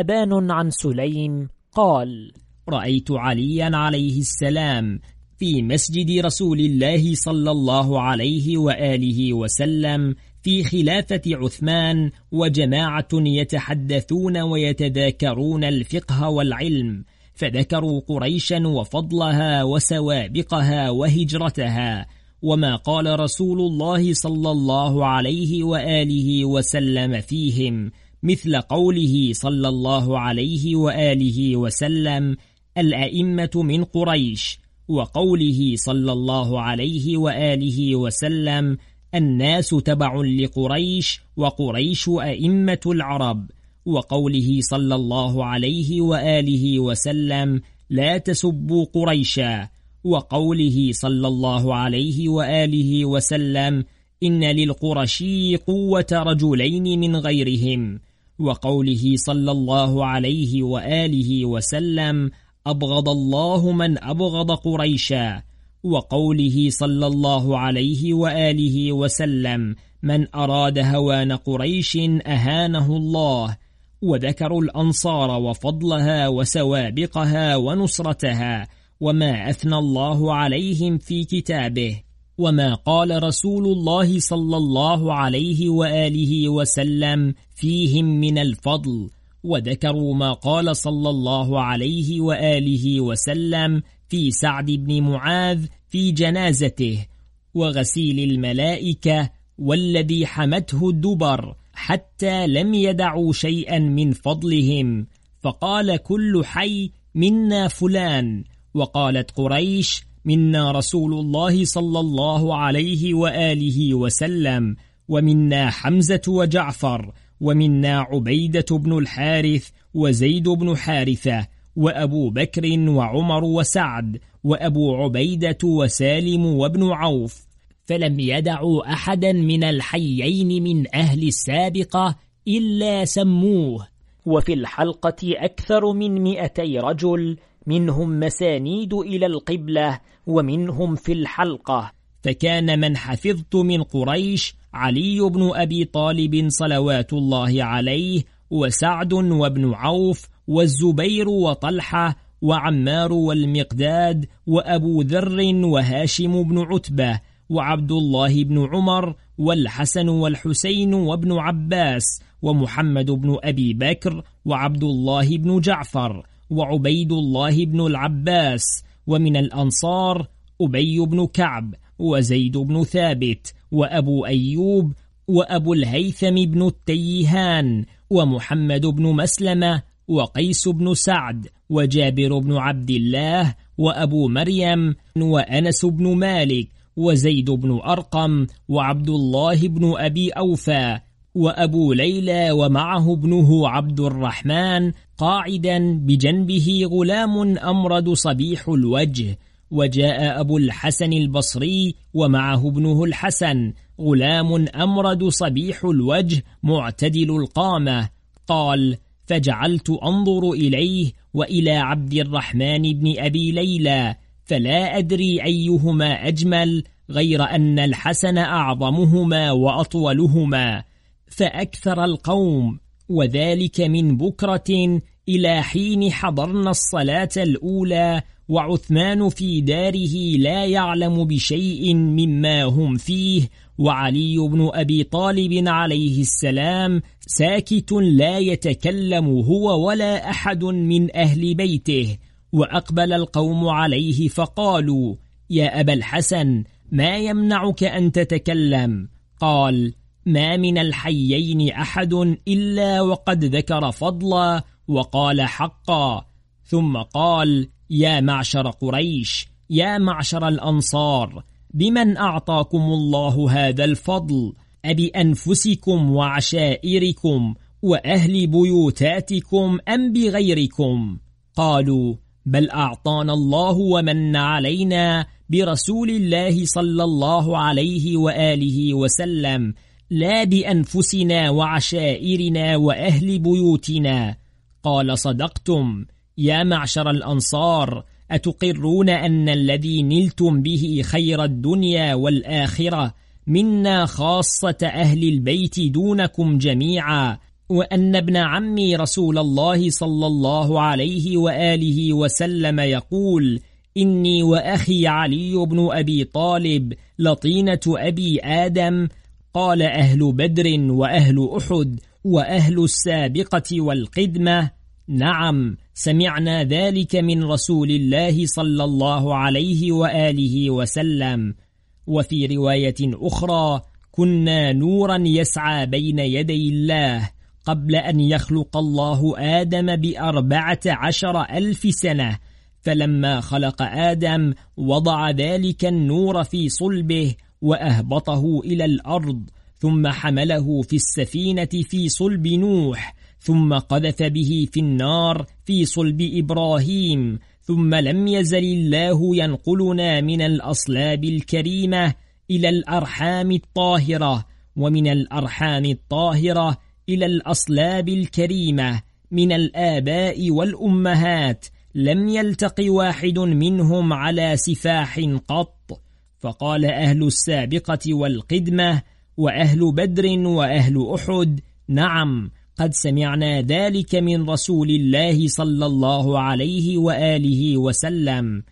أبان عن سليم قال رأيت عليا عليه السلام في مسجد رسول الله صلى الله عليه وآله وسلم في خلافة عثمان وجماعة يتحدثون ويتذاكرون الفقه والعلم فذكروا قريشا وفضلها وسوابقها وهجرتها وما قال رسول الله صلى الله عليه وآله وسلم فيهم مثل قوله صلى الله عليه وآله وسلم الأئمة من قريش وقوله صلى الله عليه وآله وسلم الناس تبع لقريش وقريش أئمة العرب وقوله صلى الله عليه وآله وسلم لا تسبوا قريشا وقوله صلى الله عليه وآله وسلم إن للقرشي قوة رجلين من غيرهم. وقوله صلى الله عليه وآله وسلم أبغض الله من أبغض قريشا. وقوله صلى الله عليه وآله وسلم من أراد هوان قريش أهانه الله. وذكروا الأنصار وفضلها وسوابقها ونصرتها وما أثنى الله عليهم في كتابه. وما قال رسول الله صلى الله عليه وآله وسلم فيهم من الفضل. وذكروا ما قال صلى الله عليه وآله وسلم في سعد بن معاذ في جنازته وغسيل الملائكة والذي حمته الدبر حتى لم يدعوا شيئا من فضلهم. فقال كل حي منا فلان. وقالت قريش منا رسول الله صلى الله عليه وآله وسلم ومنا حمزة وجعفر ومنا عبيدة بن الحارث وزيد بن حارثة وأبو بكر وعمر وسعد وأبو عبيدة وسالم وابن عوف. فلم يدعوا أحدا من الحيين من أهل السابقة إلا سموه. وفي الحلقة أكثر من مئتي رجل منهم مسانيد إلى القبلة ومنهم في الحلقة. فكان من حفظت من قريش علي بن أبي طالب صلوات الله عليه وسعد وابن عوف والزبير وطلحة وعمار والمقداد وأبو ذر وهاشم بن عتبة وعبد الله بن عمر والحسن والحسين وابن عباس ومحمد بن أبي بكر وعبد الله بن جعفر وعبيد الله بن العباس ومن الأنصار أبي بن كعب وزيد بن ثابت وأبو أيوب وأبو الهيثم بن التيهان ومحمد بن مسلمة وقيس بن سعد وجابر بن عبد الله وأبو مريم وأنس بن مالك وزيد بن أرقم وعبد الله بن أبي أوفى وأبو ليلى ومعه ابنه عبد الرحمن قاعدا بجنبه غلام أمرد صبيح الوجه وجاء أبو الحسن البصري ومعه ابنه الحسن غلام أمرد صبيح الوجه معتدل القامة. قال فجعلت أنظر إليه وإلى عبد الرحمن بن أبي ليلى فلا أدري أيهما أجمل غير أن الحسن أعظمهما وأطولهما. فأكثر القوم وذلك من بكرة إلى حين حضرنا الصلاة الأولى وعثمان في داره لا يعلم بشيء مما هم فيه وعلي بن أبي طالب عليه السلام ساكت لا يتكلم هو ولا أحد من أهل بيته وأقبل القوم عليه فقالوا يا أبا الحسن ما يمنعك أن تتكلم؟ قال ما من الحيين أحد إلا وقد ذكر فضلا وقال حقا. ثم قال يا معشر قريش يا معشر الأنصار بمن أعطاكم الله هذا الفضل؟ أبأنفسكم وعشائركم وأهل بيوتاتكم أم بغيركم؟ قالوا بل أعطانا الله ومن علينا برسول الله صلى الله عليه وآله وسلم لا بأنفسنا وعشائرنا وأهل بيوتنا. قال صدقتم. يا معشر الأنصار أتقرون أن الذي نلتم به خير الدنيا والآخرة؟ منا خاصة أهل البيت دونكم جميعا. وأن ابن عمي رسول الله صلى الله عليه وآله وسلم يقول إني وأخي علي بن أبي طالب لطينة أبي آدم قال أهل بدر وأهل أحد وأهل السابقة والقدمة نعم سمعنا ذلك من رسول الله صلى الله عليه وآله وسلم. وفي رواية أخرى كنا نورا يسعى بين يدي الله قبل أن يخلق الله آدم بأربعة عشر ألف سنة. فلما خلق آدم وضع ذلك النور في صلبه وأهبطه إلى الأرض ثم حمله في السفينة في صلب نوح ثم قذف به في النار في صلب إبراهيم ثم لم يزل الله ينقلنا من الأصلاب الكريمة إلى الأرحام الطاهرة ومن الأرحام الطاهرة إلى الأصلاب الكريمة من الآباء والأمهات لم يلتق واحد منهم على سفاح قط. فقال أهل السابقة والقدمة وأهل بدر وأهل أحد نعم قد سمعنا ذلك من رسول الله صلى الله عليه وآله وسلم.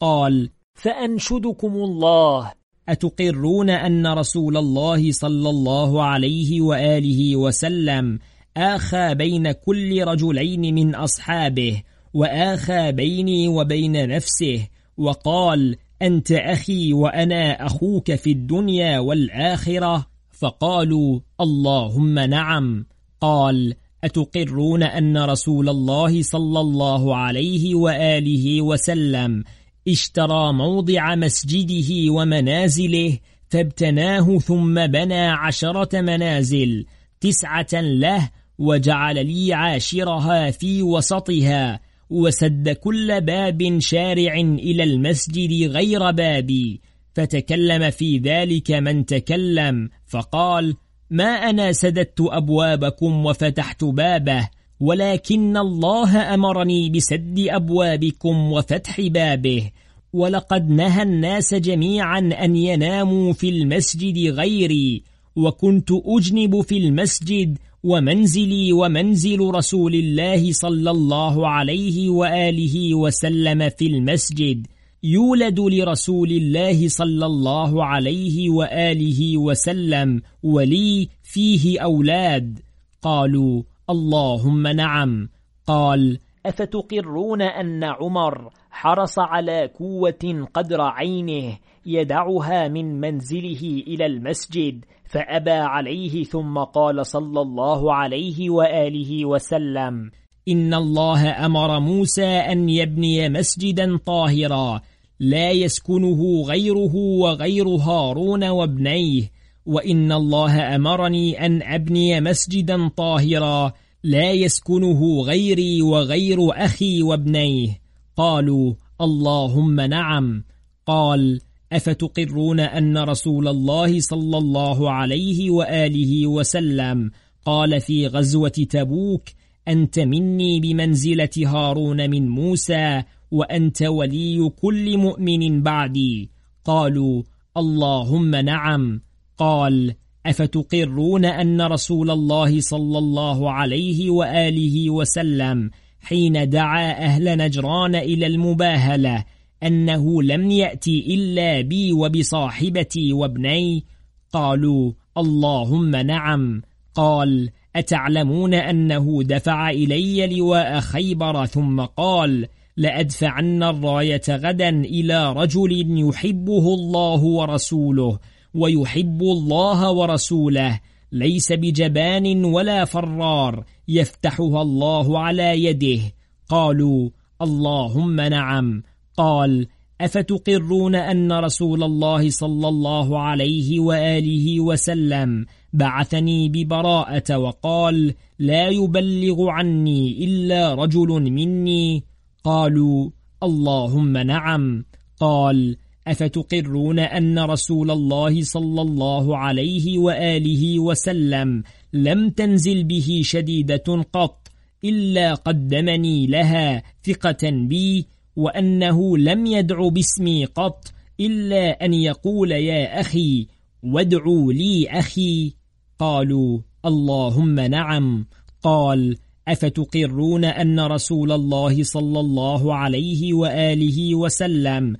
قال فأنشدكم الله. أتقرون أن رسول الله صلى الله عليه وآله وسلم آخى بين كل رجلين من أصحابه وآخى بيني وبين نفسه وقال أنت أخي وأنا أخوك في الدنيا والآخرة؟ فقالوا اللهم نعم. قال أتقرون أن رسول الله صلى الله عليه وآله وسلم اشترى موضع مسجده ومنازله فابتناه ثم بنى عشرة منازل تسعة له وجعل لي عاشرها في وسطها. وسد كل باب شارع إلى المسجد غير بابي فتكلم في ذلك من تكلم فقال ما أنا سددت أبوابكم وفتحت بابه ولكن الله أمرني بسد أبوابكم وفتح بابه ولقد نهى الناس جميعا أن يناموا في المسجد غيري وكنت أجنب في المسجد ومنزلي ومنزل رسول الله صلى الله عليه وآله وسلم في المسجد يولد لرسول الله صلى الله عليه وآله وسلم ولي فيه أولاد. قالوا اللهم نعم. قال أفتقرون أن عمر حرص على كوة قدر عينه يدعها من منزله إلى المسجد فأبى عليه ثم قال صلى الله عليه وآله وسلم إن الله أمر موسى أن يبني مسجدا طاهرا لا يسكنه غيره وغير هارون وابنيه وإن الله أمرني أن أبني مسجدا طاهرا لا يسكنه غيري وغير أخي وابنيه. قالوا اللهم نعم. قال أفتقرون أن رسول الله صلى الله عليه وآله وسلم قال في غزوة تبوك أنت مني بمنزلة هارون من موسى وأنت ولي كل مؤمن بعدي. قالوا اللهم نعم. قال أفتقرون أن رسول الله صلى الله عليه وآله وسلم حين دعا أهل نجران إلى المباهلة أنه لم يأتي إلا بي وبصاحبتي وابني. قالوا اللهم نعم. قال أتعلمون أنه دفع إلي لواء خيبر؟ ثم قال لأدفعن الراية غدا إلى رجل يحبه الله ورسوله ويحب الله ورسوله. ليس بجبان ولا فرار يفتحها الله على يده. قالوا اللهم نعم. قال أفتقرون أن رسول الله صلى الله عليه وآله وسلم بعثني ببراءة وقال لا يبلغ عني إلا رجل مني؟ قالوا اللهم نعم. قال أفتقرون أن رسول الله صلى الله عليه وآله وسلم لم تنزل به شديدة قط إلا قدمني لها ثقة بي وأنه لم يدع باسمي قط إلا أن يقول يا أخي وادعوا لي أخي. قالوا اللهم نعم. قال أفتقرون أن رسول الله صلى الله عليه وآله وسلم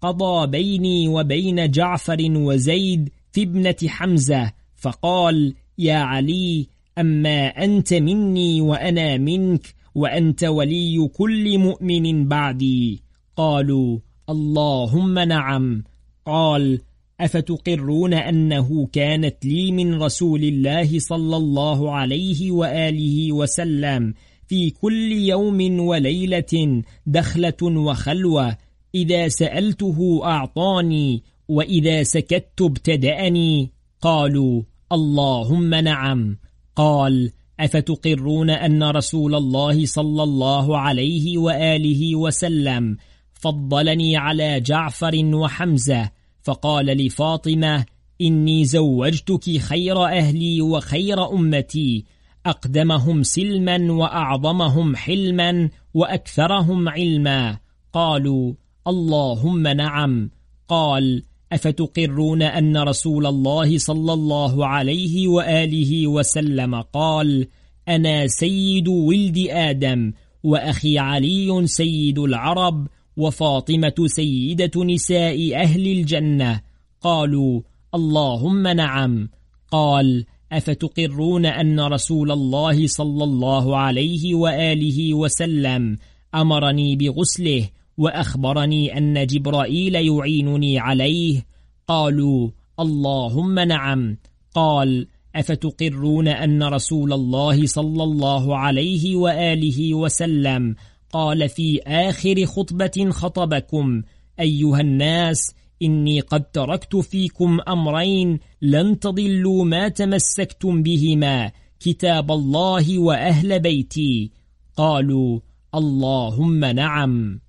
قضى بيني وبين جعفر وزيد في ابنة حمزة. فقال يا علي أما أنت مني وأنا منك وأنت ولي كل مؤمن بعدي. قالوا اللهم نعم. قال أفتقرون أنه كانت لي من رسول الله صلى الله عليه وآله وسلم في كل يوم وليلة دخلة وخلوة. إذا سألته أعطاني وإذا سكت ابتدأني. قالوا اللهم نعم. قال أفتقرون أن رسول الله صلى الله عليه وآله وسلم فضلني على جعفر وحمزة فقال لفاطمة إني زوجتك خير أهلي وخير أمتي أقدمهم سلما وأعظمهم حلما وأكثرهم علما. قالوا اللهم نعم. قال أفتقرون أن رسول الله صلى الله عليه وآله وسلم قال أنا سيد ولد آدم وأخي علي سيد العرب وفاطمة سيدة نساء أهل الجنة. قالوا اللهم نعم. قال أفتقرون أن رسول الله صلى الله عليه وآله وسلم أمرني بغسله وأخبرني أن جبرائيل يعينني عليه. قالوا اللهم نعم. قال أفتقرون أن رسول الله صلى الله عليه وآله وسلم قال في آخر خطبة خطبكم أيها الناس إني قد تركت فيكم أمرين لن تضلوا ما تمسكتم بهما كتاب الله وأهل بيتي. قالوا اللهم نعم.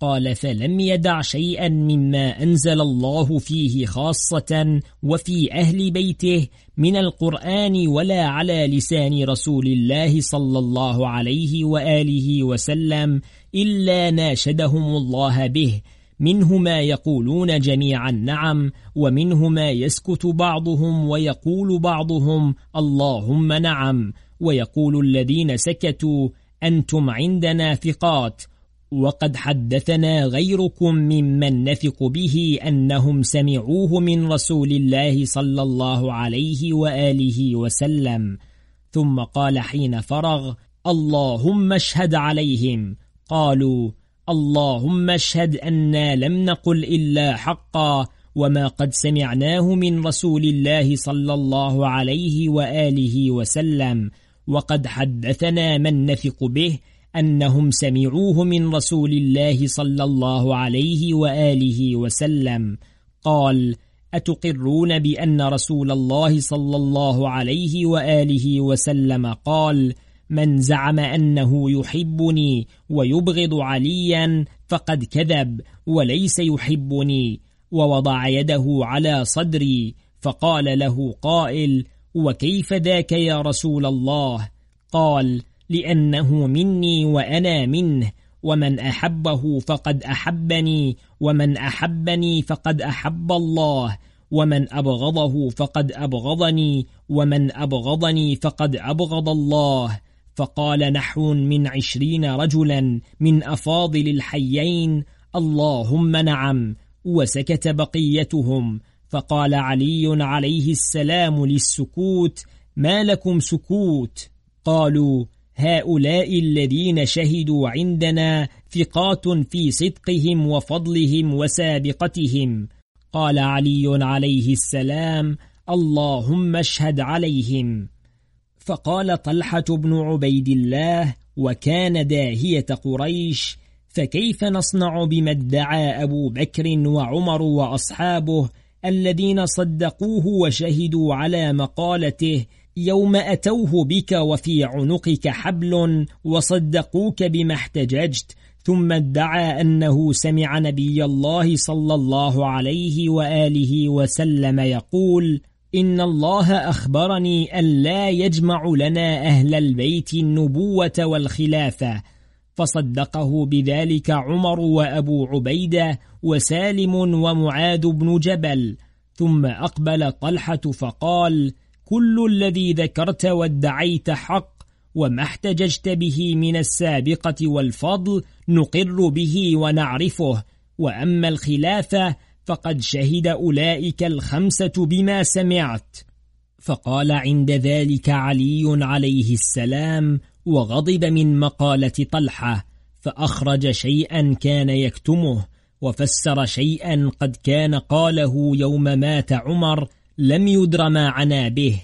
قال فلم يدع شيئا مما أنزل الله فيه خاصة وفي أهل بيته من القرآن ولا على لسان رسول الله صلى الله عليه وآله وسلم إلا ناشدهم الله به. منه ما يقولون جميعا نعم ومنه ما يسكت بعضهم ويقول بعضهم اللهم نعم ويقول الذين سكتوا أنتم عندنا ثقات وقد حدثنا غيركم ممن نثق به أنهم سمعوه من رسول الله صلى الله عليه وآله وسلم. ثم قال حين فرغ اللهم اشهد عليهم قالوا اللهم اشهد أنا لم نقل إلا حقا وما قد سمعناه من رسول الله صلى الله عليه وآله وسلم. وقد حدثنا من نثق به أنهم سمعوه من رسول الله صلى الله عليه وآله وسلم. قال أتقرون بأن رسول الله صلى الله عليه وآله وسلم قال من زعم أنه يحبني ويبغض عليا فقد كذب وليس يحبني ووضع يده على صدري فقال له قائل وكيف ذاك يا رسول الله؟ قال لأنه مني وأنا منه ومن أحبه فقد أحبني ومن أحبني فقد أحب الله ومن أبغضه فقد أبغضني ومن أبغضني فقد أبغض الله. فقال نحو من عشرين رجلا من أفاضل الحيين اللهم نعم وسكت بقيتهم. فقال علي عليه السلام للسكوت ما لكم سكوت؟ قالوا هؤلاء الذين شهدوا عندنا ثقات في صدقهم وفضلهم وسابقتهم. قال علي عليه السلام اللهم اشهد عليهم. فقال طلحة بن عبيد الله وكان داهية قريش فكيف نصنع بما ادعى أبو بكر وعمر وأصحابه الذين صدقوه وشهدوا على مقالته يوم أتوه بك وفي عنقك حبل وصدقوك بما احتججت ثم ادعى أنه سمع نبي الله صلى الله عليه وآله وسلم يقول إن الله أخبرني أن لا يجمع لنا أهل البيت النبوة والخلافة. فصدقه بذلك عمر وأبو عبيدة وسالم ومعاذ بن جبل. ثم أقبل طلحة فقال كل الذي ذكرت وادعيت حق وما احتججت به من السابقة والفضل نقر به ونعرفه. وأما الخلافة فقد شهد أولئك الخمسة بما سمعت. فقال عند ذلك علي عليه السلام وغضب من مقالة طلحة فأخرج شيئا كان يكتمه وفسر شيئا قد كان قاله يوم مات عمر لم يدر ما عنا به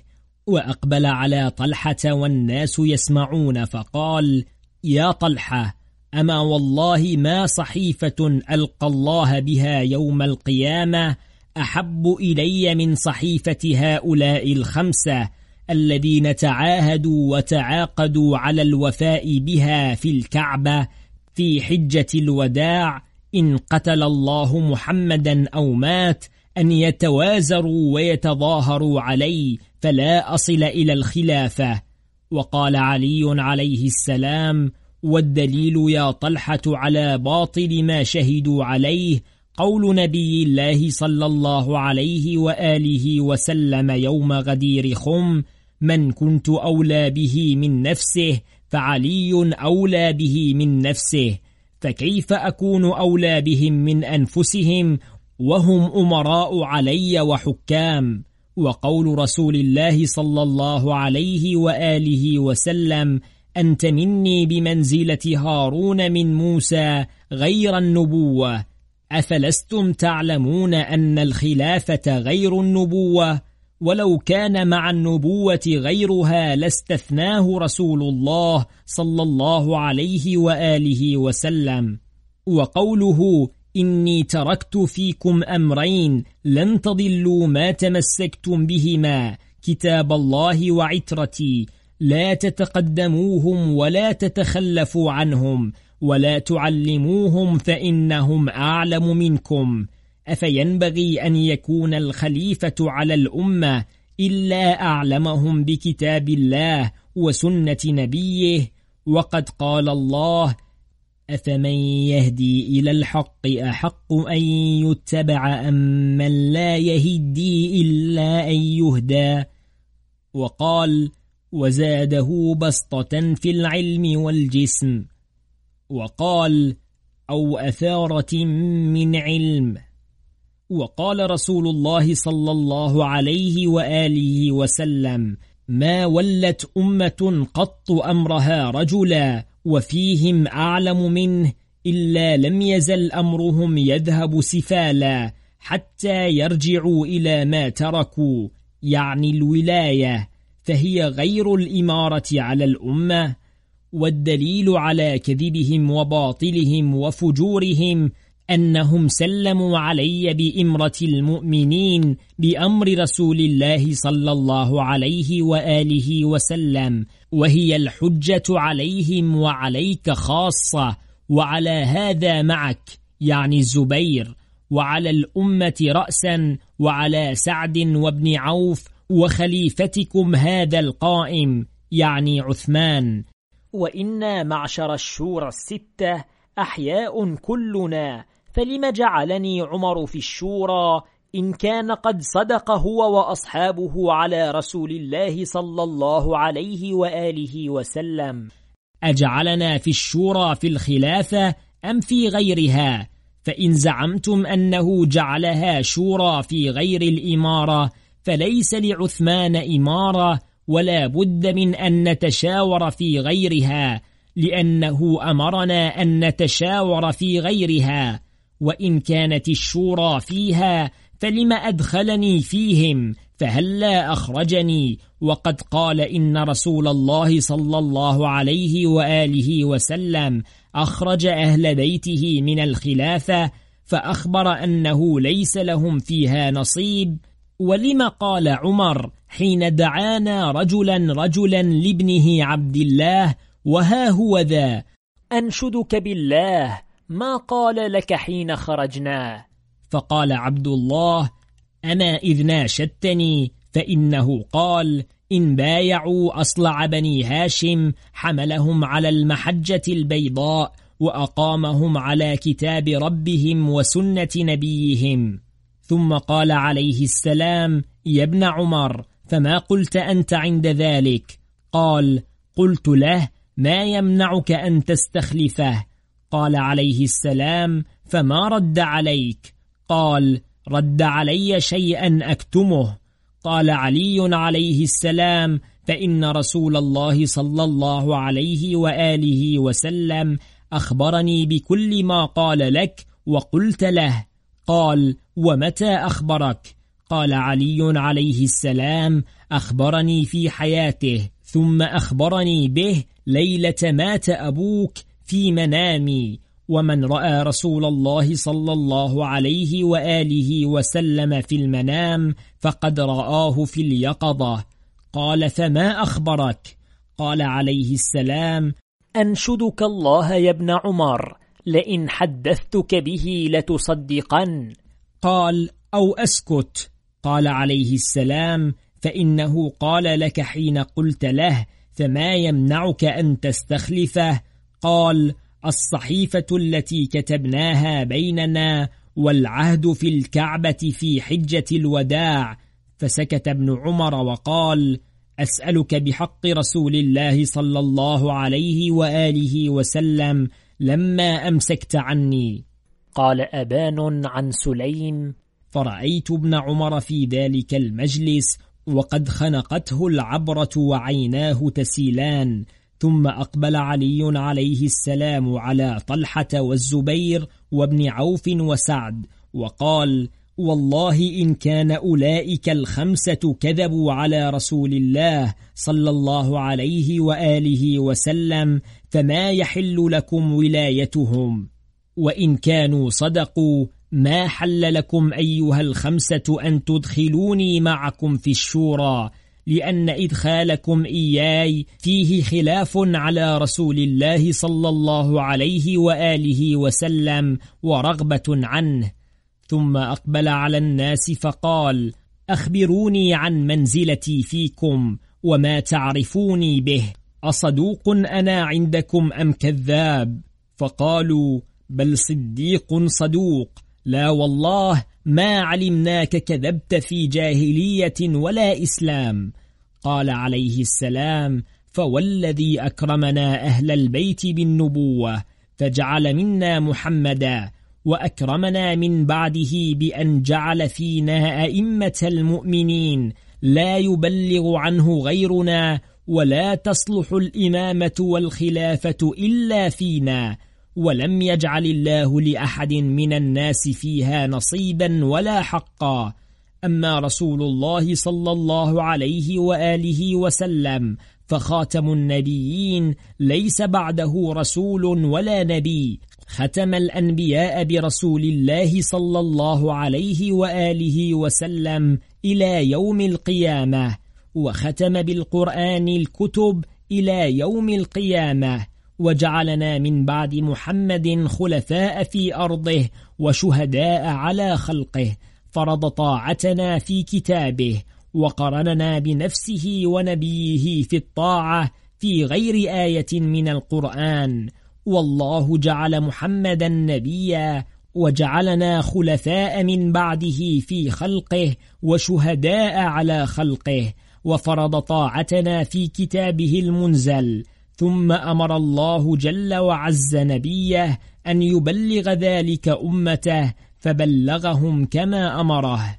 وأقبل على طلحة والناس يسمعون فقال يا طلحة أما والله ما صحيفة ألقى الله بها يوم القيامة أحب إلي من صحيفة هؤلاء الخمسة الذين تعاهدوا وتعاقدوا على الوفاء بها في الكعبة في حجة الوداع إن قتل الله محمدا أو مات أن يتوازروا ويتظاهروا علي فلا أصل إلى الخلافة. وقال علي عليه السلام والدليل يا طلحة على باطل ما شهدوا عليه قول نبي الله صلى الله عليه وآله وسلم يوم غدير خم من كنت أولى به من نفسه فعلي أولى به من نفسه. فكيف أكون أولى بهم من أنفسهم وهم أمراء علي وحكام وقول رسول الله صلى الله عليه وآله وسلم أنت مني بمنزلة هارون من موسى غير النبوة أفلستم تعلمون أن الخلافة غير النبوة؟ ولو كان مع النبوة غيرها لاستثناه رسول الله صلى الله عليه وآله وسلم. وقوله إني تركت فيكم أمرين لن تضلوا ما تمسكتم بهما كتاب الله وعترتي. لا تتقدموهم ولا تتخلفوا عنهم ولا تعلموهم فإنهم أعلم منكم. أفينبغي أن يكون الخليفة على الأمة إلا أعلمهم بكتاب الله وسنة نبيه. وقد قال الله أفمن يهدي إلى الحق أحق أن يتبع أم من لا يهدي إلا أن يهدى؟ وقال وزاده بسطة في العلم والجسم. وقال أو أثارة من علم. وقال رسول الله صلى الله عليه وآله وسلم ما ولت أمة قط أمرها رجلا وفيهم أعلم منه إلا لم يزل أمرهم يذهب سفالا حتى يرجعوا إلى ما تركوا يعني الولاية فهي غير الإمارة على الأمة والدليل على كذبهم وباطلهم وفجورهم أنهم سلموا علي بإمرة المؤمنين بأمر رسول الله صلى الله عليه وآله وسلم. وهي الحجة عليهم وعليك خاصة وعلى هذا معك يعني الزبير وعلى الأمة رأسا وعلى سعد وابن عوف وخليفتكم هذا القائم يعني عثمان. وإنا معشر الشورى الستة أحياء كلنا فلم جعلني عمر في الشورى إن كان قد صدق هو وأصحابه على رسول الله صلى الله عليه وآله وسلم. أجعلنا في الشورى في الخلافة أم في غيرها؟ فإن زعمتم أنه جعلها شورى في غير الإمارة فليس لعثمان إمارة ولا بد من أن نتشاور في غيرها لأنه أمرنا أن نتشاور في غيرها. وإن كانت الشورى فيها فلم أدخلني فيهم؟ فهلا أخرجني؟ وقد قال إن رسول الله صلى الله عليه وآله وسلم أخرج أهل بيته من الخلافة فأخبر أنه ليس لهم فيها نصيب. ولم قال عمر حين دعانا رجلا رجلا لابنه عبد الله وها هو ذا؟ أنشدك بالله ما قال لك حين خرجنا؟ فقال عبد الله أنا إذ ناشدتني فإنه قال إن بايعوا أصلع بني هاشم حملهم على المحجة البيضاء وأقامهم على كتاب ربهم وسنة نبيهم. ثم قال عليه السلام يا ابن عمر فما قلت أنت عند ذلك؟ قال قلت له ما يمنعك أن تستخلفه؟ قال عليه السلام فما رد عليك؟ قال رد علي شيئا أكتمه. قال علي عليه السلام فإن رسول الله صلى الله عليه وآله وسلم أخبرني بكل ما قال لك وقلت له. قال ومتى أخبرك؟ قال علي عليه السلام أخبرني في حياته ثم أخبرني به ليلة مات أبوك في منامي. ومن رأى رسول الله صلى الله عليه وآله وسلم في المنام فقد رآه في اليقظة. قال فما أخبرك؟ قال عليه السلام. أنشدك الله يا ابن عمر لئن حدثتك به لتصدقن. قال أو أسكت. قال عليه السلام. فإنه قال لك حين قلت له فما يمنعك أن تستخلفه؟ قال الصحيفة التي كتبناها بيننا والعهد في الكعبة في حجة الوداع. فسكت ابن عمر وقال أسألك بحق رسول الله صلى الله عليه وآله وسلم لما أمسكت عني. قال أبان عن سليم. فرأيت ابن عمر في ذلك المجلس وقد خنقته العبرة وعيناه تسيلان. ثم أقبل علي عليه السلام على طلحة والزبير وابن عوف وسعد وقال والله إن كان أولئك الخمسة كذبوا على رسول الله صلى الله عليه وآله وسلم فما يحل لكم ولايتهم؟ وإن كانوا صدقوا ما حل لكم أيها الخمسة أن تدخلوني معكم في الشورى؟ لأن إدخالكم إياي فيه خلاف على رسول الله صلى الله عليه وآله وسلم ورغبة عنه. ثم أقبل على الناس فقال أخبروني عن منزلتي فيكم وما تعرفوني به أصدوق أنا عندكم أم كذاب؟ فقالوا بل صديق صدوق لا والله ما علمناك كذبت في جاهلية ولا إسلام. قال عليه السلام فوالذي أكرمنا أهل البيت بالنبوة فجعل منا محمدا وأكرمنا من بعده بأن جعل فينا أئمة المؤمنين. لا يبلغ عنه غيرنا ولا تصلح الإمامة والخلافة إلا فينا. ولم يجعل الله لأحد من الناس فيها نصيبا ولا حقا. أما رسول الله صلى الله عليه وآله وسلم فخاتم النبيين ليس بعده رسول ولا نبي. ختم الأنبياء برسول الله صلى الله عليه وآله وسلم إلى يوم القيامة وختم بالقرآن الكتب إلى يوم القيامة. وجعلنا من بعد محمد خلفاء في أرضه وشهداء على خلقه فرض طاعتنا في كتابه وقرننا بنفسه ونبيه في الطاعة في غير آية من القرآن. والله جعل محمدا نبيا وجعلنا خلفاء من بعده في خلقه وشهداء على خلقه وفرض طاعتنا في كتابه المنزل ثم أمر الله جل وعز نبيه أن يبلغ ذلك أمته فبلغهم كما أمره.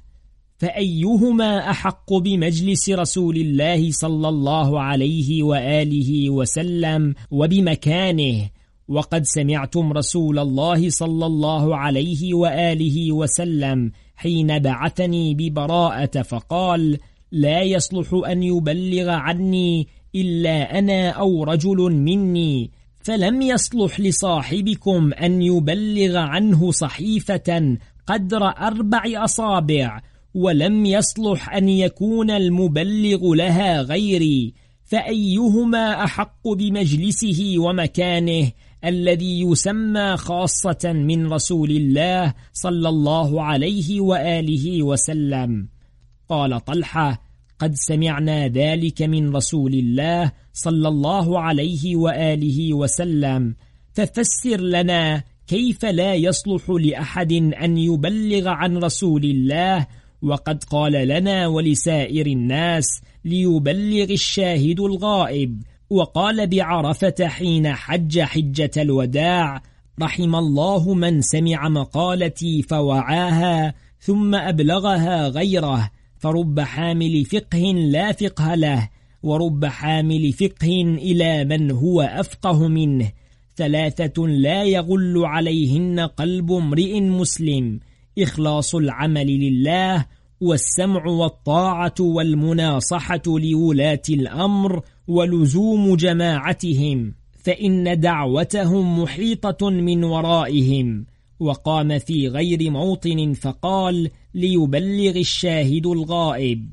فأيهما أحق بمجلس رسول الله صلى الله عليه وآله وسلم وبمكانه؟ وقد سمعتم رسول الله صلى الله عليه وآله وسلم حين بعثني ببراءة فقال لا يصلح أن يبلغ عني إلا أنا أو رجل مني فلم يصلح لصاحبكم أن يبلغ عنه صحيفة قدر أربع أصابع ولم يصلح أن يكون المبلغ لها غيري فأيهما أحق بمجلسه ومكانه الذي يسمى خاصة من رسول الله صلى الله عليه وآله وسلم؟ قال طلحة قد سمعنا ذلك من رسول الله صلى الله عليه وآله وسلم. ففسر لنا كيف لا يصلح لأحد أن يبلغ عن رسول الله. وقد قال لنا ولسائر الناس ليبلغ الشاهد الغائب. وقال بعرفة حين حج حجة الوداع رحم الله من سمع مقالتي فوعاها ثم أبلغها غيره. فرب حامل فقه لا فقه له ورب حامل فقه إلى من هو أفقه منه. ثلاثة لا يغل عليهن قلب امرئ مسلم. إخلاص العمل لله والسمع والطاعة والمناصحة لولاة الأمر ولزوم جماعتهم. فإن دعوتهم محيطة من ورائهم. وقام في غير موطن فقال ليبلغ الشاهد الغائب.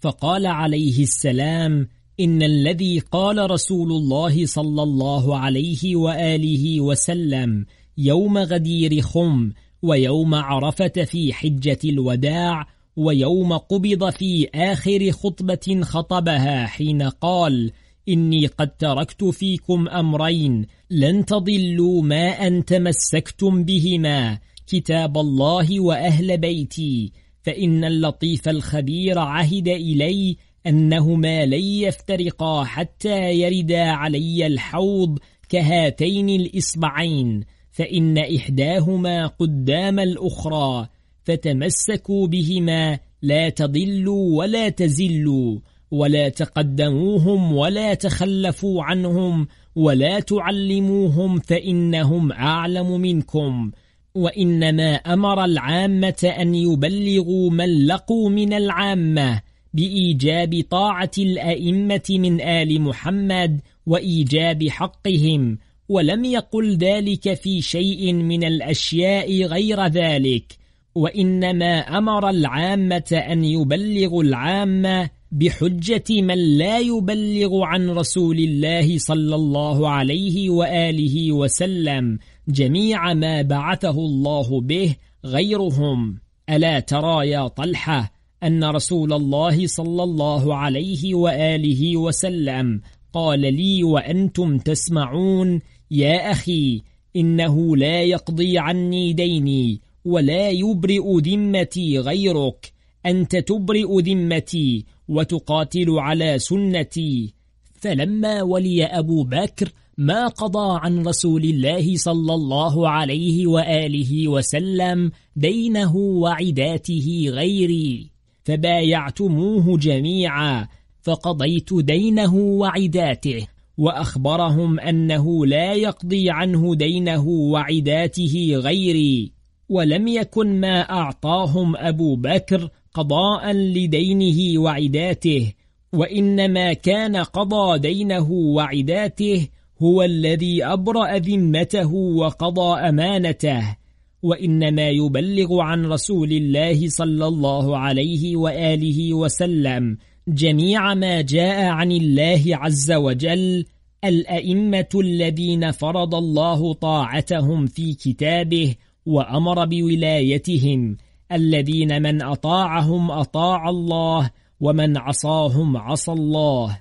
فقال عليه السلام إن الذي قال رسول الله صلى الله عليه وآله وسلم يوم غدير خم ويوم عرفة في حجة الوداع ويوم قبض في آخر خطبة خطبها حين قال إني قد تركت فيكم أمرين لن تضلوا ما أن تمسكتم بهما كتاب الله وأهل بيتي فإن اللطيف الخبير عهد إلي أنهما لن يفترقا حتى يردا علي الحوض كهاتين الإصبعين فإن إحداهما قدام الأخرى فتمسكوا بهما لا تضلوا ولا تزلوا ولا تقدموهم ولا تخلفوا عنهم ولا تعلموهم فإنهم أعلم منكم. وإنما أمر العامة أن يبلغوا من لقوا من العامة بإيجاب طاعة الأئمة من آل محمد وإيجاب حقهم ولم يقل ذلك في شيء من الأشياء غير ذلك. وإنما أمر العامة أن يبلغوا العامة بحجة من لا يبلغ عن رسول الله صلى الله عليه وآله وسلم جميع ما بعثه الله به غيرهم. ألا ترى يا طلحة أن رسول الله صلى الله عليه وآله وسلم قال لي وأنتم تسمعون يا أخي إنه لا يقضي عني ديني ولا يبرئ ذمتي غيرك. أنت تبرئ ذمتي وتقاتل على سنتي. فلما ولي أبو بكر ما قضى عن رسول الله صلى الله عليه وآله وسلم دينه وعداته غيري فبايعتموه جميعا فقضيت دينه وعداته وأخبرهم أنه لا يقضي عنه دينه وعداته غيري ولم يكن ما أعطاهم أبو بكر قضاء لدينه وعداته وإنما كان قضى دينه وعداته هو الذي أبرأ ذمته وقضى أمانته وإنما يبلغ عن رسول الله صلى الله عليه وآله وسلم جميع ما جاء عن الله عز وجل الأئمة الذين فرض الله طاعتهم في كتابه وأمر بولايتهم الذين من أطاعهم أطاع الله ومن عصاهم عصى الله.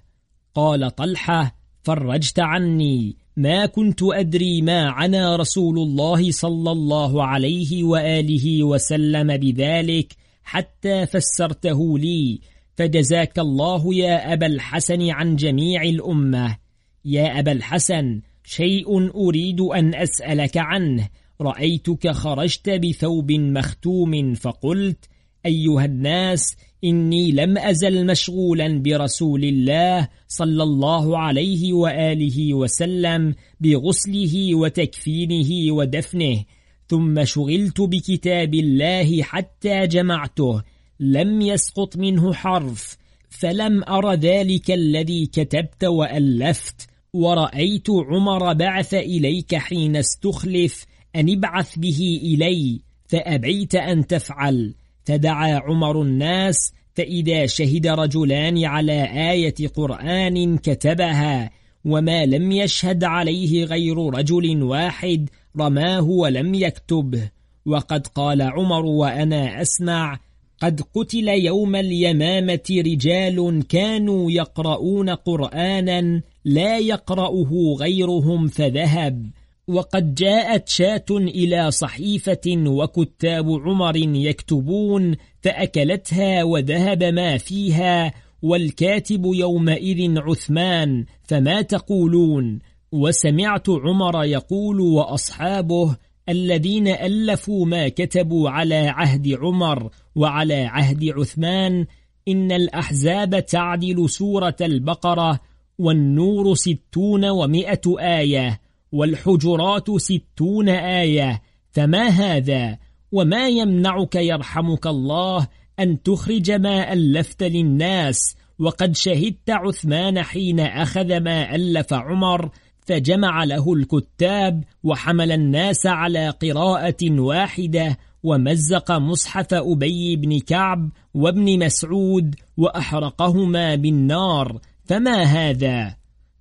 قال طلحة فرجت عني. ما كنت أدري ما عنا رسول الله صلى الله عليه وآله وسلم بذلك حتى فسرته لي. فجزاك الله يا أبا الحسن عن جميع الأمة. يا أبا الحسن شيء أريد أن أسألك عنه. رأيتك خرجت بثوب مختوم فقلت أيها الناس إني لم أزل مشغولا برسول الله صلى الله عليه وآله وسلم بغسله وتكفينه ودفنه ثم شغلت بكتاب الله حتى جمعته لم يسقط منه حرف فلم أر ذلك الذي كتبت وألفت ورأيت عمر بعث إليك حين استخلف أن ابعث به إلي فأبيت أن تفعل. فدعا عمر الناس فإذا شهد رجلان على آية قرآن كتبها وما لم يشهد عليه غير رجل واحد رماه ولم يكتبه وقد قال عمر وأنا أسمع قد قتل يوم اليمامة رجال كانوا يقرؤون قرآنا لا يقرأه غيرهم فذهب. وقد جاءت شاة إلى صحيفة وكتاب عمر يكتبون فأكلتها وذهب ما فيها والكاتب يومئذ عثمان فما تقولون؟ وسمعت عمر يقول وأصحابه الذين ألفوا ما كتبوا على عهد عمر وعلى عهد عثمان إن الأحزاب تعدل سورة البقرة والنور ستون ومئة آية. والحجرات ستون آية فما هذا؟ وما يمنعك يرحمك الله أن تخرج ما ألفت للناس؟ وقد شهدت عثمان حين أخذ ما ألف عمر فجمع له الكتاب وحمل الناس على قراءة واحدة ومزق مصحف أبي بن كعب وابن مسعود وأحرقهما بالنار. فما هذا؟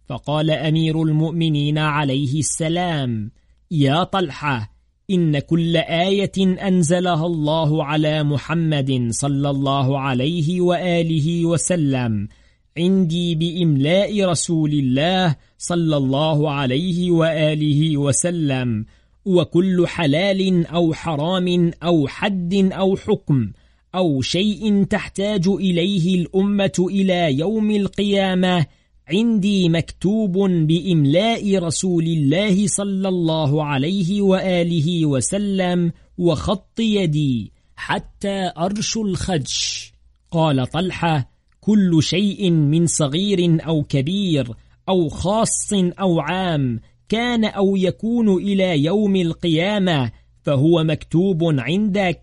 فقال أمير المؤمنين عليه السلام يا طلحة إن كل آية أنزلها الله على محمد صلى الله عليه وآله وسلم عندي بإملاء رسول الله صلى الله عليه وآله وسلم وكل حلال أو حرام أو حد أو حكم أو شيء تحتاج إليه الأمة إلى يوم القيامة عندي مكتوب بإملاء رسول الله صلى الله عليه وآله وسلم وخط يدي حتى أرش الخدش. قال طلحة كل شيء من صغير أو كبير أو خاص أو عام كان أو يكون إلى يوم القيامة فهو مكتوب عندك.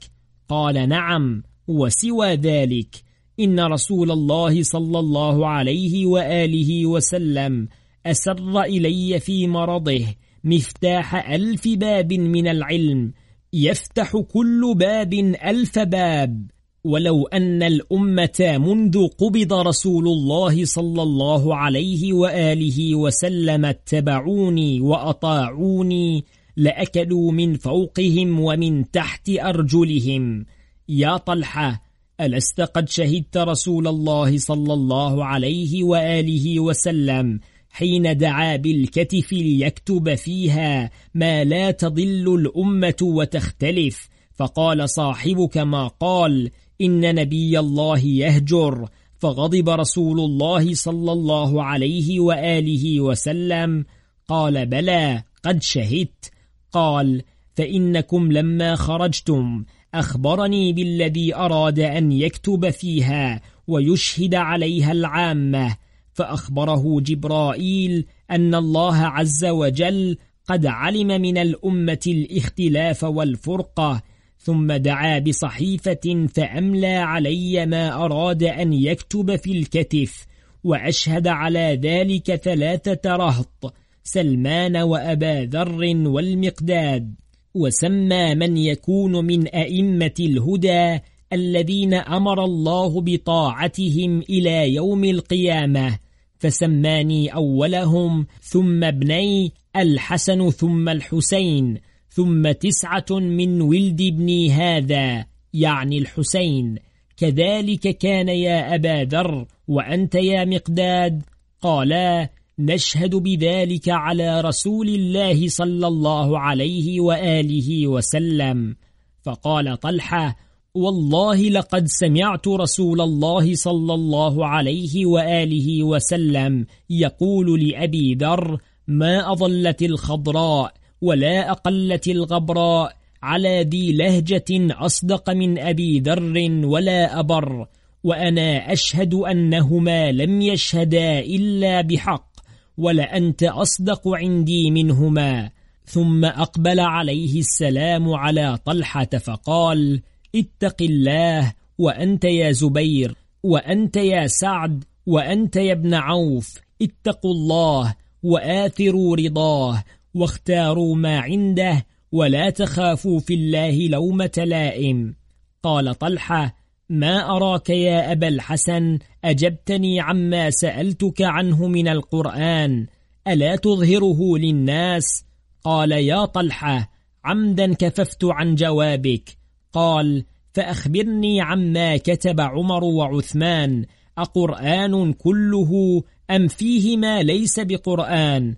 قال نعم وسوى ذلك. إن رسول الله صلى الله عليه وآله وسلم أسر إلي في مرضه مفتاح ألف باب من العلم يفتح كل باب ألف باب. ولو أن الأمة منذ قبض رسول الله صلى الله عليه وآله وسلم اتبعوني وأطاعوني لأكلوا من فوقهم ومن تحت أرجلهم. يا طلحة ألست قد شهدت رسول الله صلى الله عليه وآله وسلم حين دعا بالكتف ليكتب فيها ما لا تضل الأمة وتختلف؟ فقال صاحبك ما قال إن نبي الله يهجر. فغضب رسول الله صلى الله عليه وآله وسلم. قال بلى قد شهدت. قال فإنكم لما خرجتم. أخبرني بالذي أراد أن يكتب فيها ويشهد عليها العامة فأخبره جبرائيل أن الله عز وجل قد علم من الأمة الاختلاف والفرقة ثم دعا بصحيفة فأملى علي ما أراد أن يكتب في الكتف وأشهد على ذلك ثلاثة رهط سلمان وأبا ذر والمقداد. وسمى من يكون من أئمة الهدى الذين أمر الله بطاعتهم إلى يوم القيامة. فسماني أولهم ثم ابني الحسن ثم الحسين ثم تسعة من ولد ابني هذا يعني الحسين. كذلك كان يا أبا ذر وأنت يا مقداد قالا نشهد بذلك على رسول الله صلى الله عليه وآله وسلم. فقال طلحة والله لقد سمعت رسول الله صلى الله عليه وآله وسلم يقول لأبي ذر ما أظلت الخضراء ولا أقلت الغبراء على ذي لهجة أصدق من أبي ذر ولا أبر وأنا أشهد أنهما لم يشهدا إلا بحق. ولأنت أصدق عندي منهما. ثم أقبل عليه السلام على طلحة فقال اتق الله وأنت يا زبير وأنت يا سعد وأنت يا ابن عوف اتقوا الله وآثروا رضاه واختاروا ما عنده ولا تخافوا في الله لومة لائم. قال طلحة ما أراك يا أبا الحسن؟ أجبتني عما سألتك عنه من القرآن. ألا تظهره للناس؟ قال يا طلحة عمدا كففت عن جوابك. قال فأخبرني عما كتب عمر وعثمان. أقرآن كله أم فيه ما ليس بقرآن؟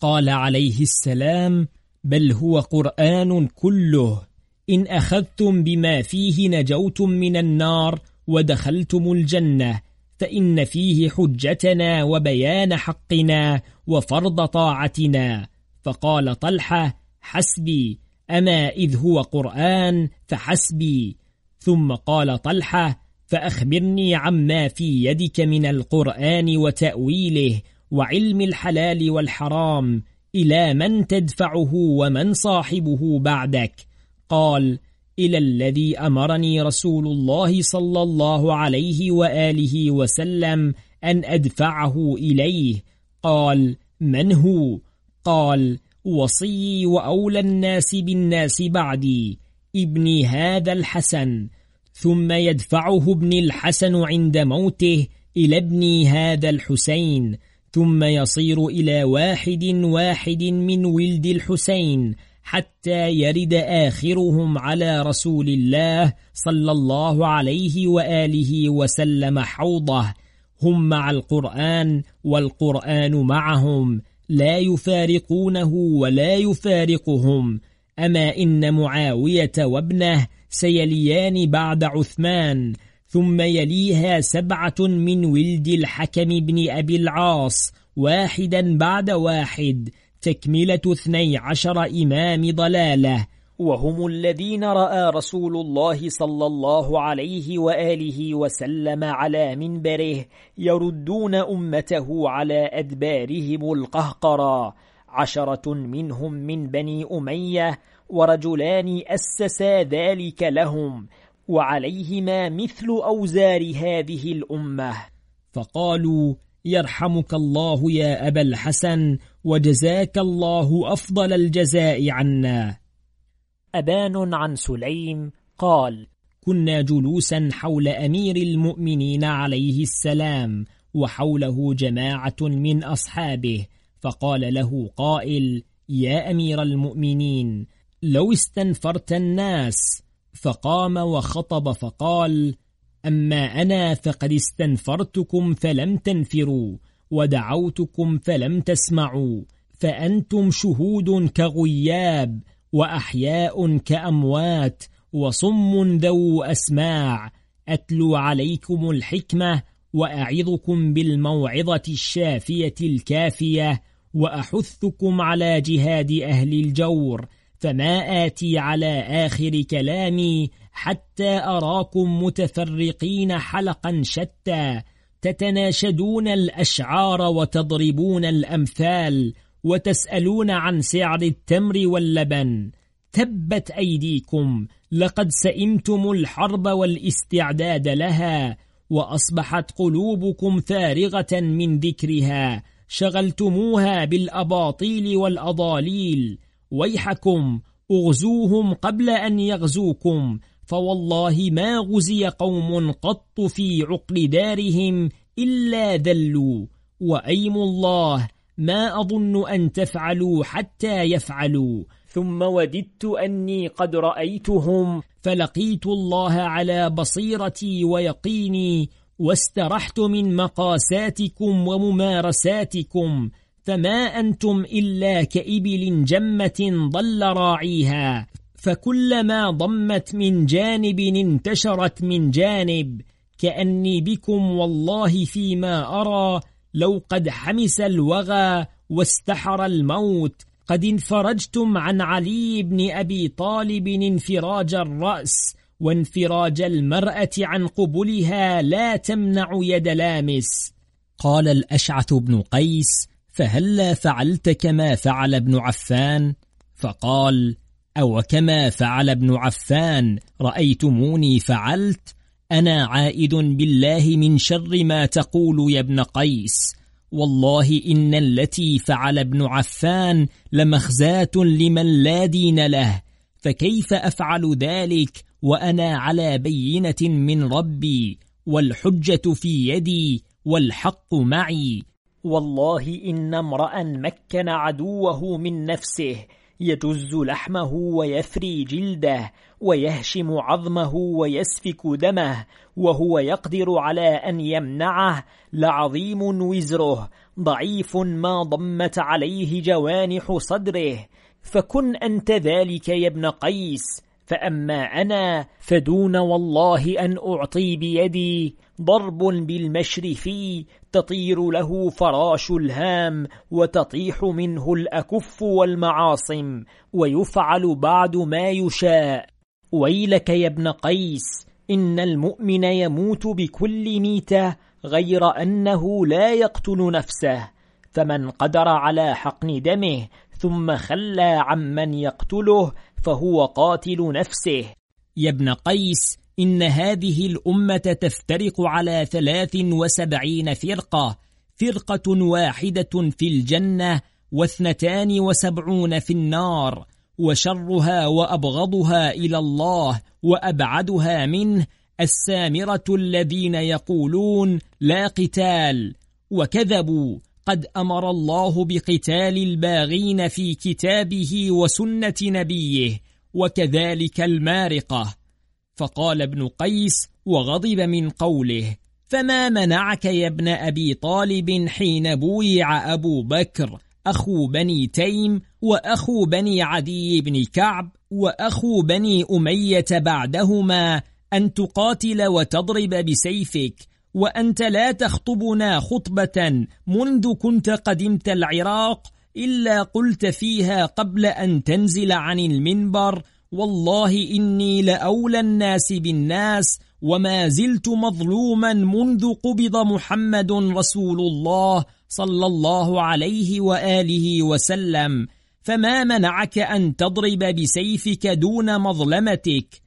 قال عليه السلام بل هو قرآن كله. إن أخذتم بما فيه نجوتم من النار ودخلتم الجنة فإن فيه حجتنا وبيان حقنا وفرض طاعتنا. فقال طلحة حسبي أما إذ هو قرآن فحسبي. ثم قال طلحة فأخبرني عما في يدك من القرآن وتأويله وعلم الحلال والحرام إلى من تدفعه ومن صاحبه بعدك. قال إلى الذي أمرني رسول الله صلى الله عليه وآله وسلم أن أدفعه إليه. قال من هو؟ قال وصي وأولى الناس بالناس بعدي ابني هذا الحسن. ثم يدفعه ابن الحسن عند موته إلى ابني هذا الحسين. ثم يصير إلى واحد واحد من ولد الحسين. حتى يرد آخرهم على رسول الله صلى الله عليه وآله وسلم حوضه. هم مع القرآن والقرآن معهم. لا يفارقونه ولا يفارقهم. أما إن معاوية وابنه سيليان بعد عثمان ثم يليها سبعة من ولد الحكم بن أبي العاص واحدا بعد واحد. تكملة اثني عشر إمام ضلالة. وهم الذين رأى رسول الله صلى الله عليه وآله وسلم على منبره يردون أمته على أدبارهم القهقرى عشرة منهم من بني أمية ورجلان أسسا ذلك لهم وعليهما مثل أوزار هذه الأمة. فقالوا يرحمك الله يا أبا الحسن وجزاك الله أفضل الجزاء عنا. أبان عن سليم قال كنا جلوسا حول أمير المؤمنين عليه السلام وحوله جماعة من أصحابه فقال له قائل يا أمير المؤمنين لو استنفرت الناس فقام وخطب فقال أما أنا فقد استنفرتكم فلم تنفروا ودعوتكم فلم تسمعوا فأنتم شهود كغياب وأحياء كأموات وصم ذو أسماع. أتلو عليكم الحكمة وأعظكم بالموعظة الشافية الكافية وأحثكم على جهاد أهل الجور فما آتي على آخر كلامي حتى أراكم متفرقين حلقا شتى. تتناشدون الأشعار وتضربون الأمثال وتسألون عن سعر التمر واللبن. تبت أيديكم لقد سئمتم الحرب والاستعداد لها وأصبحت قلوبكم فارغة من ذكرها. شغلتموها بالأباطيل والأضاليل. ويحكم أغزوهم قبل أن يغزوكم. فوالله ما غزي قوم قط في عقل دارهم إلا ذلوا وأيم الله ما أظن أن تفعلوا حتى يفعلوا. ثم وددت أني قد رأيتهم. فلقيت الله على بصيرتي ويقيني واسترحت من مقاساتكم وممارساتكم فما أنتم إلا كإبل جمة ضل راعيها. فكلما ضمت من جانب انتشرت من جانب كأني بكم والله فيما أرى لو قد حمس الوغى واستحر الموت. قد انفرجتم عن علي بن أبي طالب انفراج الرأس وانفراج المرأة عن قبلها لا تمنع يد لامس. قال الأشعث بن قيس فهلا فعلت كما فعل ابن عفان؟ فقال أو كما فعل ابن عفان رأيتموني فعلت؟ أنا عائد بالله من شر ما تقول يا ابن قيس. والله إن التي فعل ابن عفان لمخزاة لمن لا دين له. فكيف أفعل ذلك وأنا على بينة من ربي؟ والحجة في يدي والحق معي. والله إن امرأ مكن عدوه من نفسه يجز لحمه ويفري جلده ويهشم عظمه ويسفك دمه وهو يقدر على أن يمنعه لعظيم وزره ضعيف ما ضمت عليه جوانح صدره. فكن أنت ذلك يا ابن قيس فأما أنا فدون والله أن أعطي بيدي. ضرب بالمشرف تطير له فراش الهام وتطيح منه الأكف والمعاصم ويفعل بعد ما يشاء. ويلك يا ابن قيس إن المؤمن يموت بكل ميتة غير أنه لا يقتل نفسه. فمن قدر على حقن دمه ثم خلى عمن يقتله فهو قاتل نفسه. يا ابن قيس إن هذه الأمة تفترق على ثلاث وسبعين فرقة فرقة واحدة في الجنة واثنتان وسبعون في النار وشرها وأبغضها إلى الله وأبعدها منه السامرة الذين يقولون لا قتال وكذبوا قد أمر الله بقتال الباغين في كتابه وسنة نبيه وكذلك المارقة. فقال ابن قيس وغضب من قوله فما منعك يا ابن أبي طالب حين بويع أبو بكر؟ أخو بني تيم وأخو بني عدي بن كعب وأخو بني أمية بعدهما أن تقاتل وتضرب بسيفك وأنت لا تخطبنا خطبة منذ كنت قدمت العراق إلا قلت فيها قبل أن تنزل عن المنبر والله إني لأولى الناس بالناس وما زلت مظلوما منذ قبض محمد رسول الله صلى الله عليه وآله وسلم. فما منعك أن تضرب بسيفك دون مظلمتك؟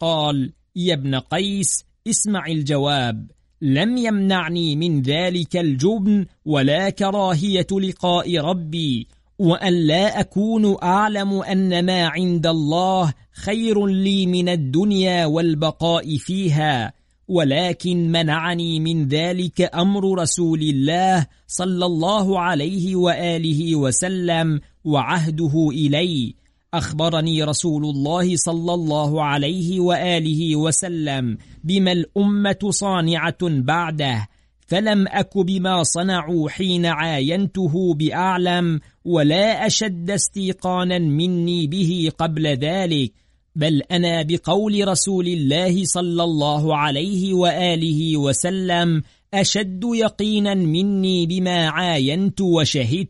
قال يا ابن قيس اسمع الجواب. لم يمنعني من ذلك الجبن ولا كراهية لقاء ربي. وأن لا أكون أعلم أن ما عند الله خير لي من الدنيا والبقاء فيها ولكن منعني من ذلك أمر رسول الله صلى الله عليه وآله وسلم وعهده إلي أخبرني رسول الله صلى الله عليه وآله وسلم بما الأمة صانعة بعده فلم أك بما صنعوا حين عاينته بأعلم ولا أشد استيقانا مني به قبل ذلك بل أنا بقول رسول الله صلى الله عليه وآله وسلم أشد يقينا مني بما عاينت وشهدت.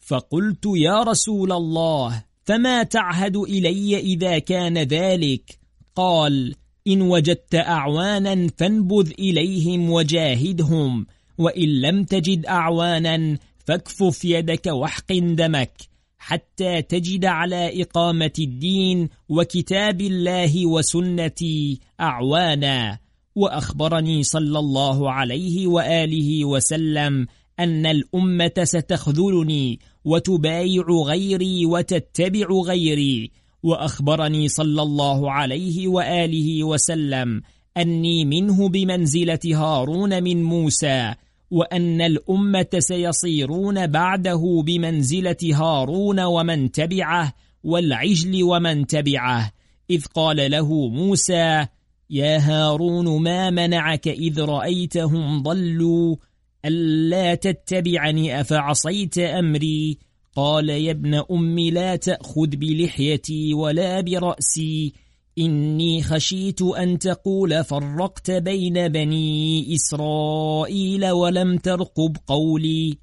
فقلت يا رسول الله فما تعهد إلي إذا كان ذلك؟ قال إن وجدت أعوانا فانبذ إليهم وجاهدهم وإن لم تجد أعوانا فاكفف يدك واحقن دمك حتى تجد على إقامة الدين وكتاب الله وسنتي أعوانا. وأخبرني صلى الله عليه وآله وسلم أن الأمة ستخذلني وتبايع غيري وتتبع غيري. وأخبرني صلى الله عليه وآله وسلم أني منه بمنزلة هارون من موسى وأن الأمة سيصيرون بعده بمنزلة هارون ومن تبعه والعجل ومن تبعه. إذ قال له موسى يا هارون ما منعك إذ رأيتهم ضلوا؟ ألا تتبعني؟ أفعصيت أمري؟ قال يا ابن أم لا تأخذ بلحيتي ولا برأسي. إني خشيت أن تقول فرقت بين بني إسرائيل ولم ترقب قولي.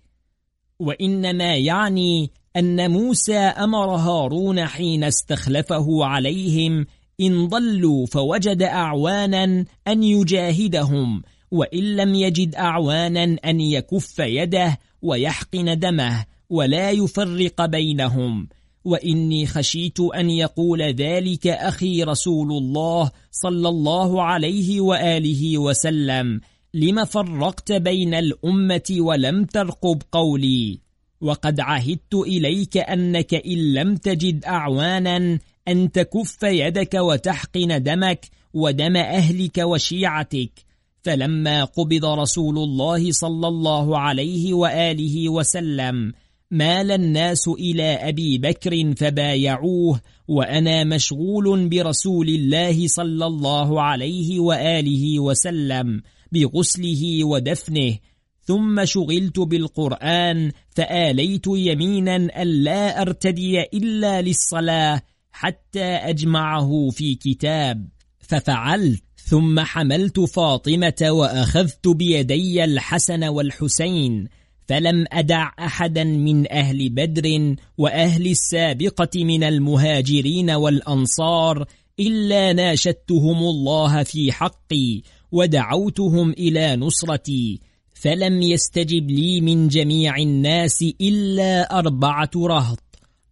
وإنما يعني أن موسى أمر هارون حين استخلفه عليهم إن ضلوا فوجد أعوانا أن يجاهدهم وإن لم يجد أعوانا أن يكف يده ويحقن دمه ولا يفرق بينهم. وإني خشيت أن يقول ذلك أخي رسول الله صلى الله عليه وآله وسلم. لم فرقت بين الأمة ولم ترقب قولي. وقد عهدت إليك أنك إن لم تجد أعوانا أن تكف يدك وتحقن دمك ودم أهلك وشيعتك. فلما قبض رسول الله صلى الله عليه وآله وسلم مال الناس إلى أبي بكر فبايعوه وأنا مشغول برسول الله صلى الله عليه وآله وسلم بغسله ودفنه. ثم شغلت بالقرآن فآليت يمينا ألا أرتدي إلا للصلاة حتى أجمعه في كتاب. ففعلت ثم حملت فاطمة وأخذت بيدي الحسن والحسين فلم أدع أحدا من أهل بدر وأهل السابقة من المهاجرين والأنصار إلا ناشدتهم الله في حقي ودعوتهم إلى نصرتي فلم يستجب لي من جميع الناس إلا أربعة رهط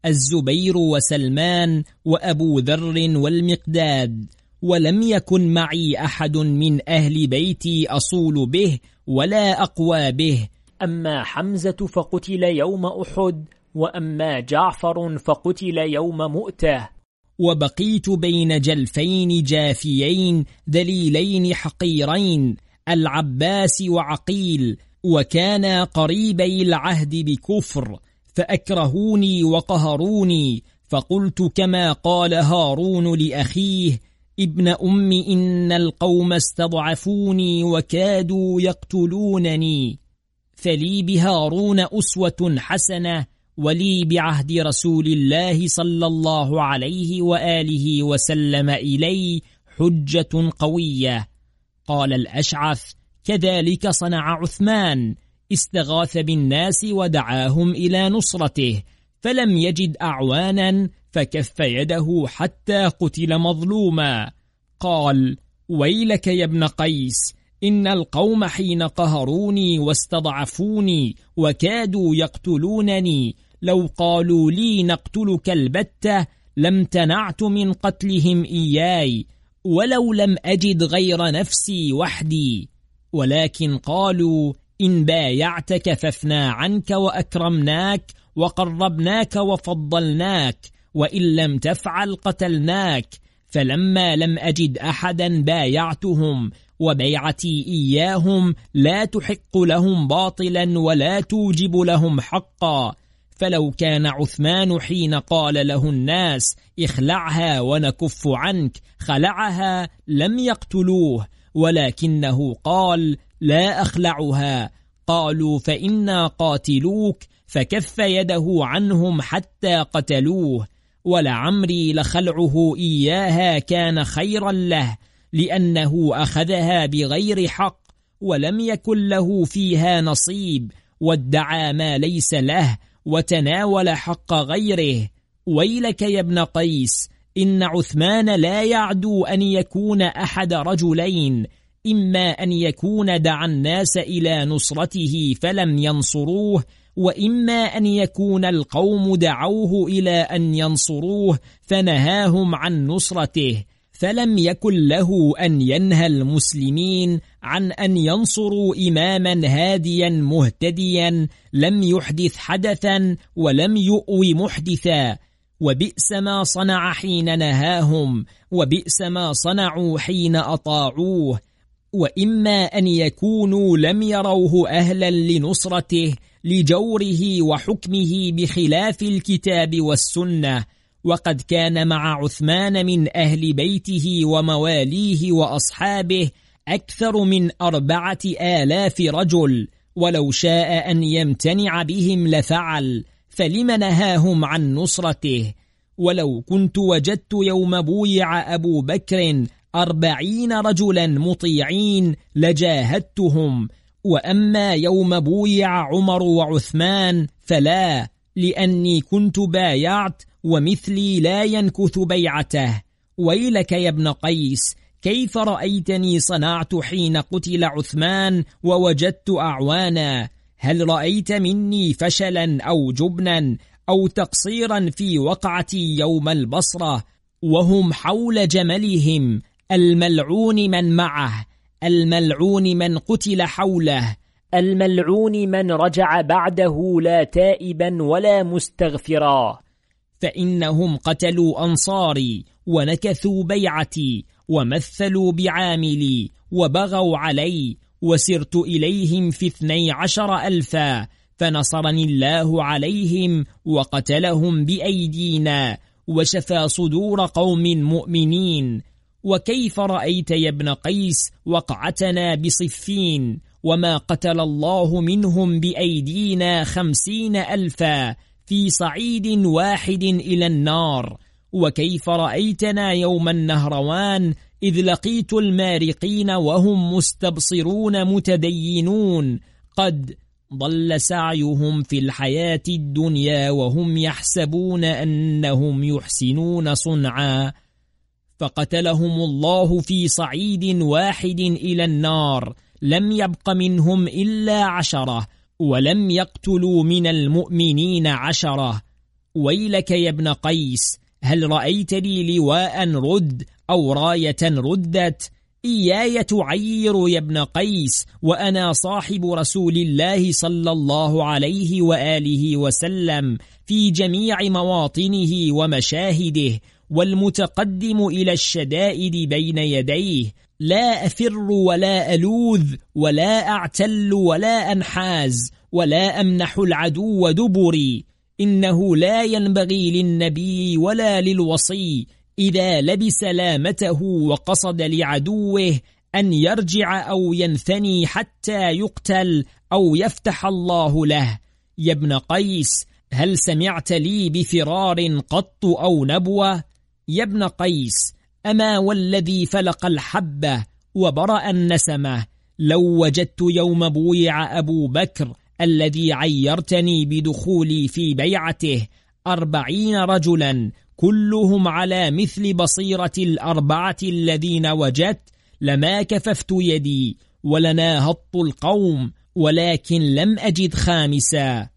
الزبير وسلمان وأبو ذر والمقداد ولم يكن معي أحد من أهل بيتي أصول به ولا أقوى به أما حمزة فقتل يوم أحد وأما جعفر فقتل يوم مؤتة. وبقيت بين جلفين جافيين دليلين حقيرين العباس وعقيل وكانا قريبي العهد بكفر فأكرهوني وقهروني فقلت كما قال هارون لأخيه ابن أم إن القوم استضعفوني وكادوا يقتلونني. فلي بهارون أسوة حسنة ولي بعهد رسول الله صلى الله عليه وآله وسلم إلي حجة قوية. قال الأشعث كذلك صنع عثمان استغاث بالناس ودعاهم إلى نصرته فلم يجد أعوانا فكف يده حتى قتل مظلوما. قال ويلك يا ابن قيس إن القوم حين قهروني واستضعفوني وكادوا يقتلونني لو قالوا لي نقتلك البتة لم تنعت من قتلهم إياي ولو لم أجد غير نفسي وحدي. ولكن قالوا إن بايعتك ففنا عنك وأكرمناك وقربناك وفضلناك وإن لم تفعل قتلناك فلما لم أجد أحدا بايعتهم وبيعتي إياهم لا تحق لهم باطلا ولا توجب لهم حقا. فلو كان عثمان حين قال له الناس اخلعها ونكف عنك خلعها لم يقتلوه ولكنه قال لا أخلعها. قالوا فإنا قاتلوك فكف يده عنهم حتى قتلوه. ولعمري لخلعه إياها كان خيرا له. لأنه أخذها بغير حق ولم يكن له فيها نصيب وادعى ما ليس له وتناول حق غيره. ويلك يا ابن قيس إن عثمان لا يعدو أن يكون أحد رجلين إما أن يكون دعا الناس إلى نصرته فلم ينصروه وإما أن يكون القوم دعوه إلى أن ينصروه فنهاهم عن نصرته. فلم يكن له أن ينهى المسلمين عن أن ينصروا إماما هاديا مهتديا لم يحدث حدثا ولم يؤوي محدثا. وبئس ما صنع حين نهاهم وبئس ما صنعوا حين أطاعوه. وإما أن يكونوا لم يروه أهلا لنصرته لجوره وحكمه بخلاف الكتاب والسنة. وقد كان مع عثمان من أهل بيته ومواليه وأصحابه أكثر من أربعة آلاف رجل ولو شاء أن يمتنع بهم لفعل فلم نهاهم عن نصرته. ولو كنت وجدت يوم بويع أبو بكر أربعين رجلا مطيعين لجاهدتهم وأما يوم بويع عمر وعثمان فلا لأني كنت بايعت ومثلي لا ينكث بيعته. ويلك يا ابن قيس كيف رأيتني صنعت حين قتل عثمان ووجدت أعوانا؟ هل رأيت مني فشلا أو جبنا أو تقصيرا في وقعتي يوم البصرة؟ وهم حول جملهم الملعون من معه الملعون من قتل حوله الملعون من رجع بعده لا تائبا ولا مستغفرا. فإنهم قتلوا أنصاري ونكثوا بيعتي ومثلوا بعاملي وبغوا علي وسرت إليهم في اثني عشر ألفا فنصرني الله عليهم وقتلهم بأيدينا وشفى صدور قوم مؤمنين وكيف رأيت يا ابن قيس وقعتنا بصفين وما قتل الله منهم بأيدينا خمسين ألفا في صعيد واحد إلى النار. وكيف رأيتنا يوم النهروان إذ لقيت المارقين وهم مستبصرون متدينون. قد ضل سعيهم في الحياة الدنيا وهم يحسبون أنهم يحسنون صنعا. فقتلهم الله في صعيد واحد إلى النار. لم يبق منهم إلا عشرة. ولم يقتلوا من المؤمنين عشرة. ويلك يا ابن قيس هل رأيت لي لواء رد أو راية ردت؟ إياي تعير يا ابن قيس وأنا صاحب رسول الله صلى الله عليه وآله وسلم في جميع مواطنه ومشاهده والمتقدم إلى الشدائد بين يديه. لا أفر ولا ألوذ ولا أعتل ولا أنحاز ولا أمنح العدو دبري. إنه لا ينبغي للنبي ولا للوصي إذا لبس لامته وقصد لعدوه أن يرجع أو ينثني حتى يقتل أو يفتح الله له. يا ابن قيس هل سمعت لي بفرار قط أو نبوة؟ يا ابن قيس أما والذي فلق الحبة وبرأ النسمة لو وجدت يوم بويع أبو بكر الذي عيرتني بدخولي في بيعته أربعين رجلا كلهم على مثل بصيرة الأربعة الذين وجدت لما كففت يدي ولناهضت القوم ولكن لم أجد خامسا.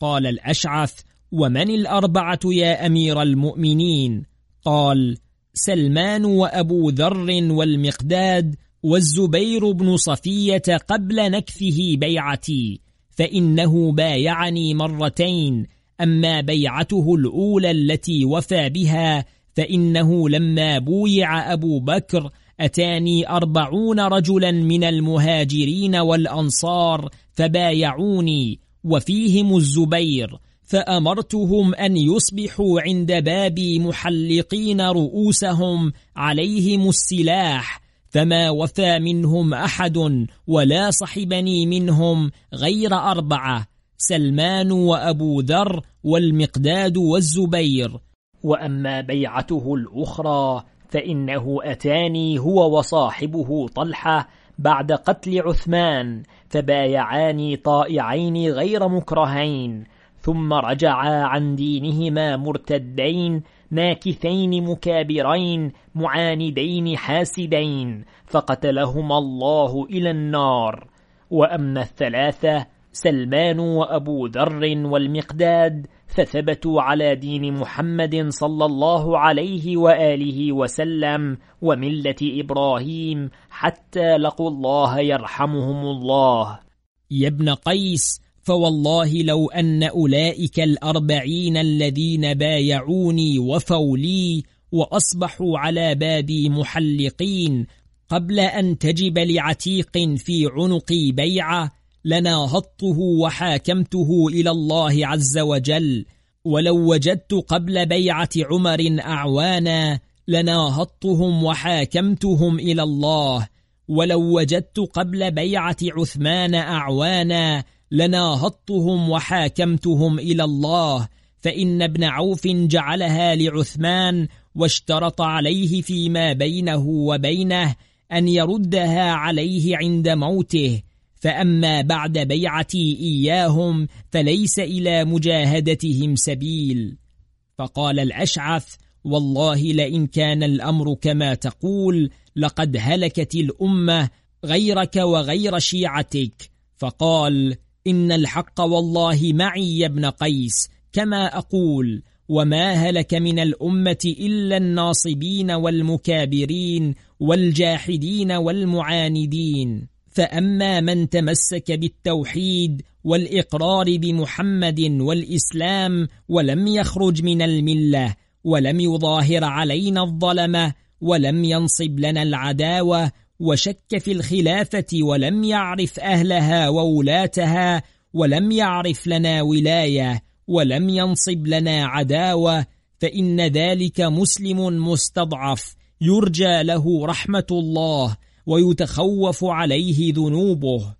قال الأشعث ومن الأربعة يا أمير المؤمنين؟ قال سلمان وأبو ذر والمقداد والزبير بن صفية قبل نكفه بيعتي فإنه بايعني مرتين أما بيعته الأولى التي وفى بها فإنه لما بويع أبو بكر أتاني أربعون رجلا من المهاجرين والأنصار فبايعوني وفيهم الزبير فأمرتهم أن يصبحوا عند بابي محلقين رؤوسهم عليهم السلاح فما وفى منهم أحد ولا صحبني منهم غير أربعة سلمان وأبو ذر والمقداد والزبير. وأما بيعته الأخرى فإنه أتاني هو وصاحبه طلحة بعد قتل عثمان فبايعاني طائعين غير مكرهين ثم رجعا عن دينهما مرتدين ناكثين مكابرين معاندين حاسدين فقتلهما الله إلى النار. وأما الثلاثة سلمان وأبو ذر والمقداد فثبتوا على دين محمد صلى الله عليه وآله وسلم وملة إبراهيم حتى لقوا الله يرحمهم الله. يا ابن قيس فوالله لو أن أولئك الأربعين الذين بايعوني وفوا لي وأصبحوا على بابي محلقين قبل أن تجب لعتيق في عنقي بيعة لناهضته وحاكمته إلى الله عز وجل. ولو وجدت قبل بيعة عمر أعوانا لناهضتهم وحاكمتهم إلى الله. ولو وجدت قبل بيعة عثمان أعوانا لناهضتهم وحاكمتهم إلى الله فإن ابن عوف جعلها لعثمان واشترط عليه فيما بينه وبينه أن يردها عليه عند موته. فأما بعد بيعتي إياهم فليس إلى مجاهدتهم سبيل. فقال الأشعث والله لئن كان الأمر كما تقول لقد هلكت الأمة غيرك وغير شيعتك. فقال إن الحق والله معي يا ابن قيس كما أقول وما هلك من الأمة إلا الناصبين والمكابرين والجاحدين والمعاندين. فأما من تمسك بالتوحيد والإقرار بمحمد والإسلام ولم يخرج من الملة ولم يظاهر علينا الظلمة ولم ينصب لنا العداوة وشك في الخلافة ولم يعرف أهلها وولاتها ولم يعرف لنا ولاية ولم ينصب لنا عداوة فإن ذلك مسلم مستضعف يرجى له رحمة الله ويتخوف عليه ذنوبه.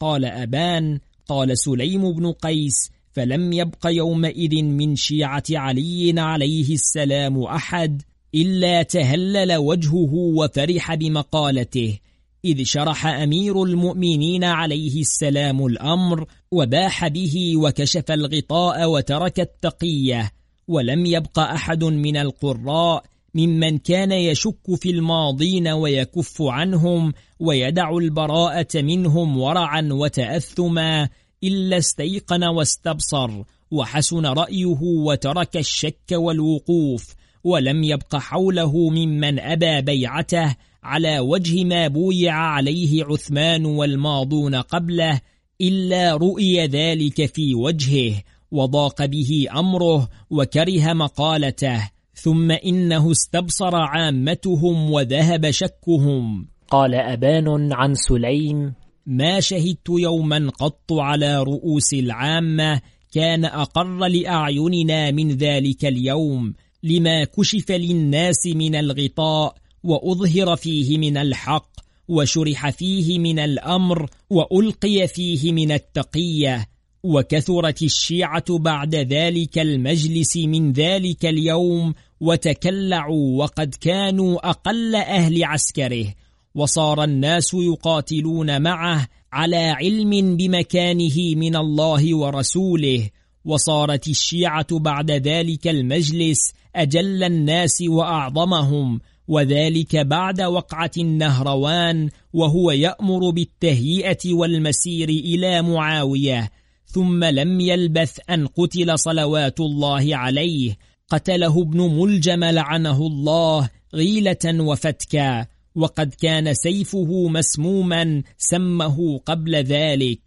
قال أبان قال سليم بن قيس فلم يبق يومئذ من شيعة علي عليه السلام أحد إلا تهلل وجهه وفرح بمقالته إذ شرح أمير المؤمنين عليه السلام الأمر وباح به وكشف الغطاء وترك التقية ولم يبق أحد من القراء ممن كان يشك في الماضين ويكف عنهم ويدع البراءة منهم ورعا وتأثما إلا استيقن واستبصر وحسن رأيه وترك الشك والوقوف ولم يبق حوله ممن أبى بيعته على وجه ما بويع عليه عثمان والماضون قبله إلا رؤي ذلك في وجهه وضاق به أمره وكره مقالته ثم إنه استبصر عامتهم وذهب شكهم. قال أبان عن سليم ما شهدت يوما قط على رؤوس العامة كان أقر لأعيننا من ذلك اليوم لما كشف للناس من الغطاء وأظهر فيه من الحق وشرح فيه من الأمر وألقي فيه من التقية وكثرت الشيعة بعد ذلك المجلس من ذلك اليوم وتكلعوا وقد كانوا أقل أهل عسكره وصار الناس يقاتلون معه على علم بمكانه من الله ورسوله وصارت الشيعة بعد ذلك المجلس أجل الناس وأعظمهم وذلك بعد وقعة النهروان وهو يأمر بالتهيئة والمسير إلى معاوية. ثم لم يلبث أن قتل صلوات الله عليه. قتله ابن ملجم لعنه الله غيلة وفتكا. وقد كان سيفه مسموما سمه قبل ذلك.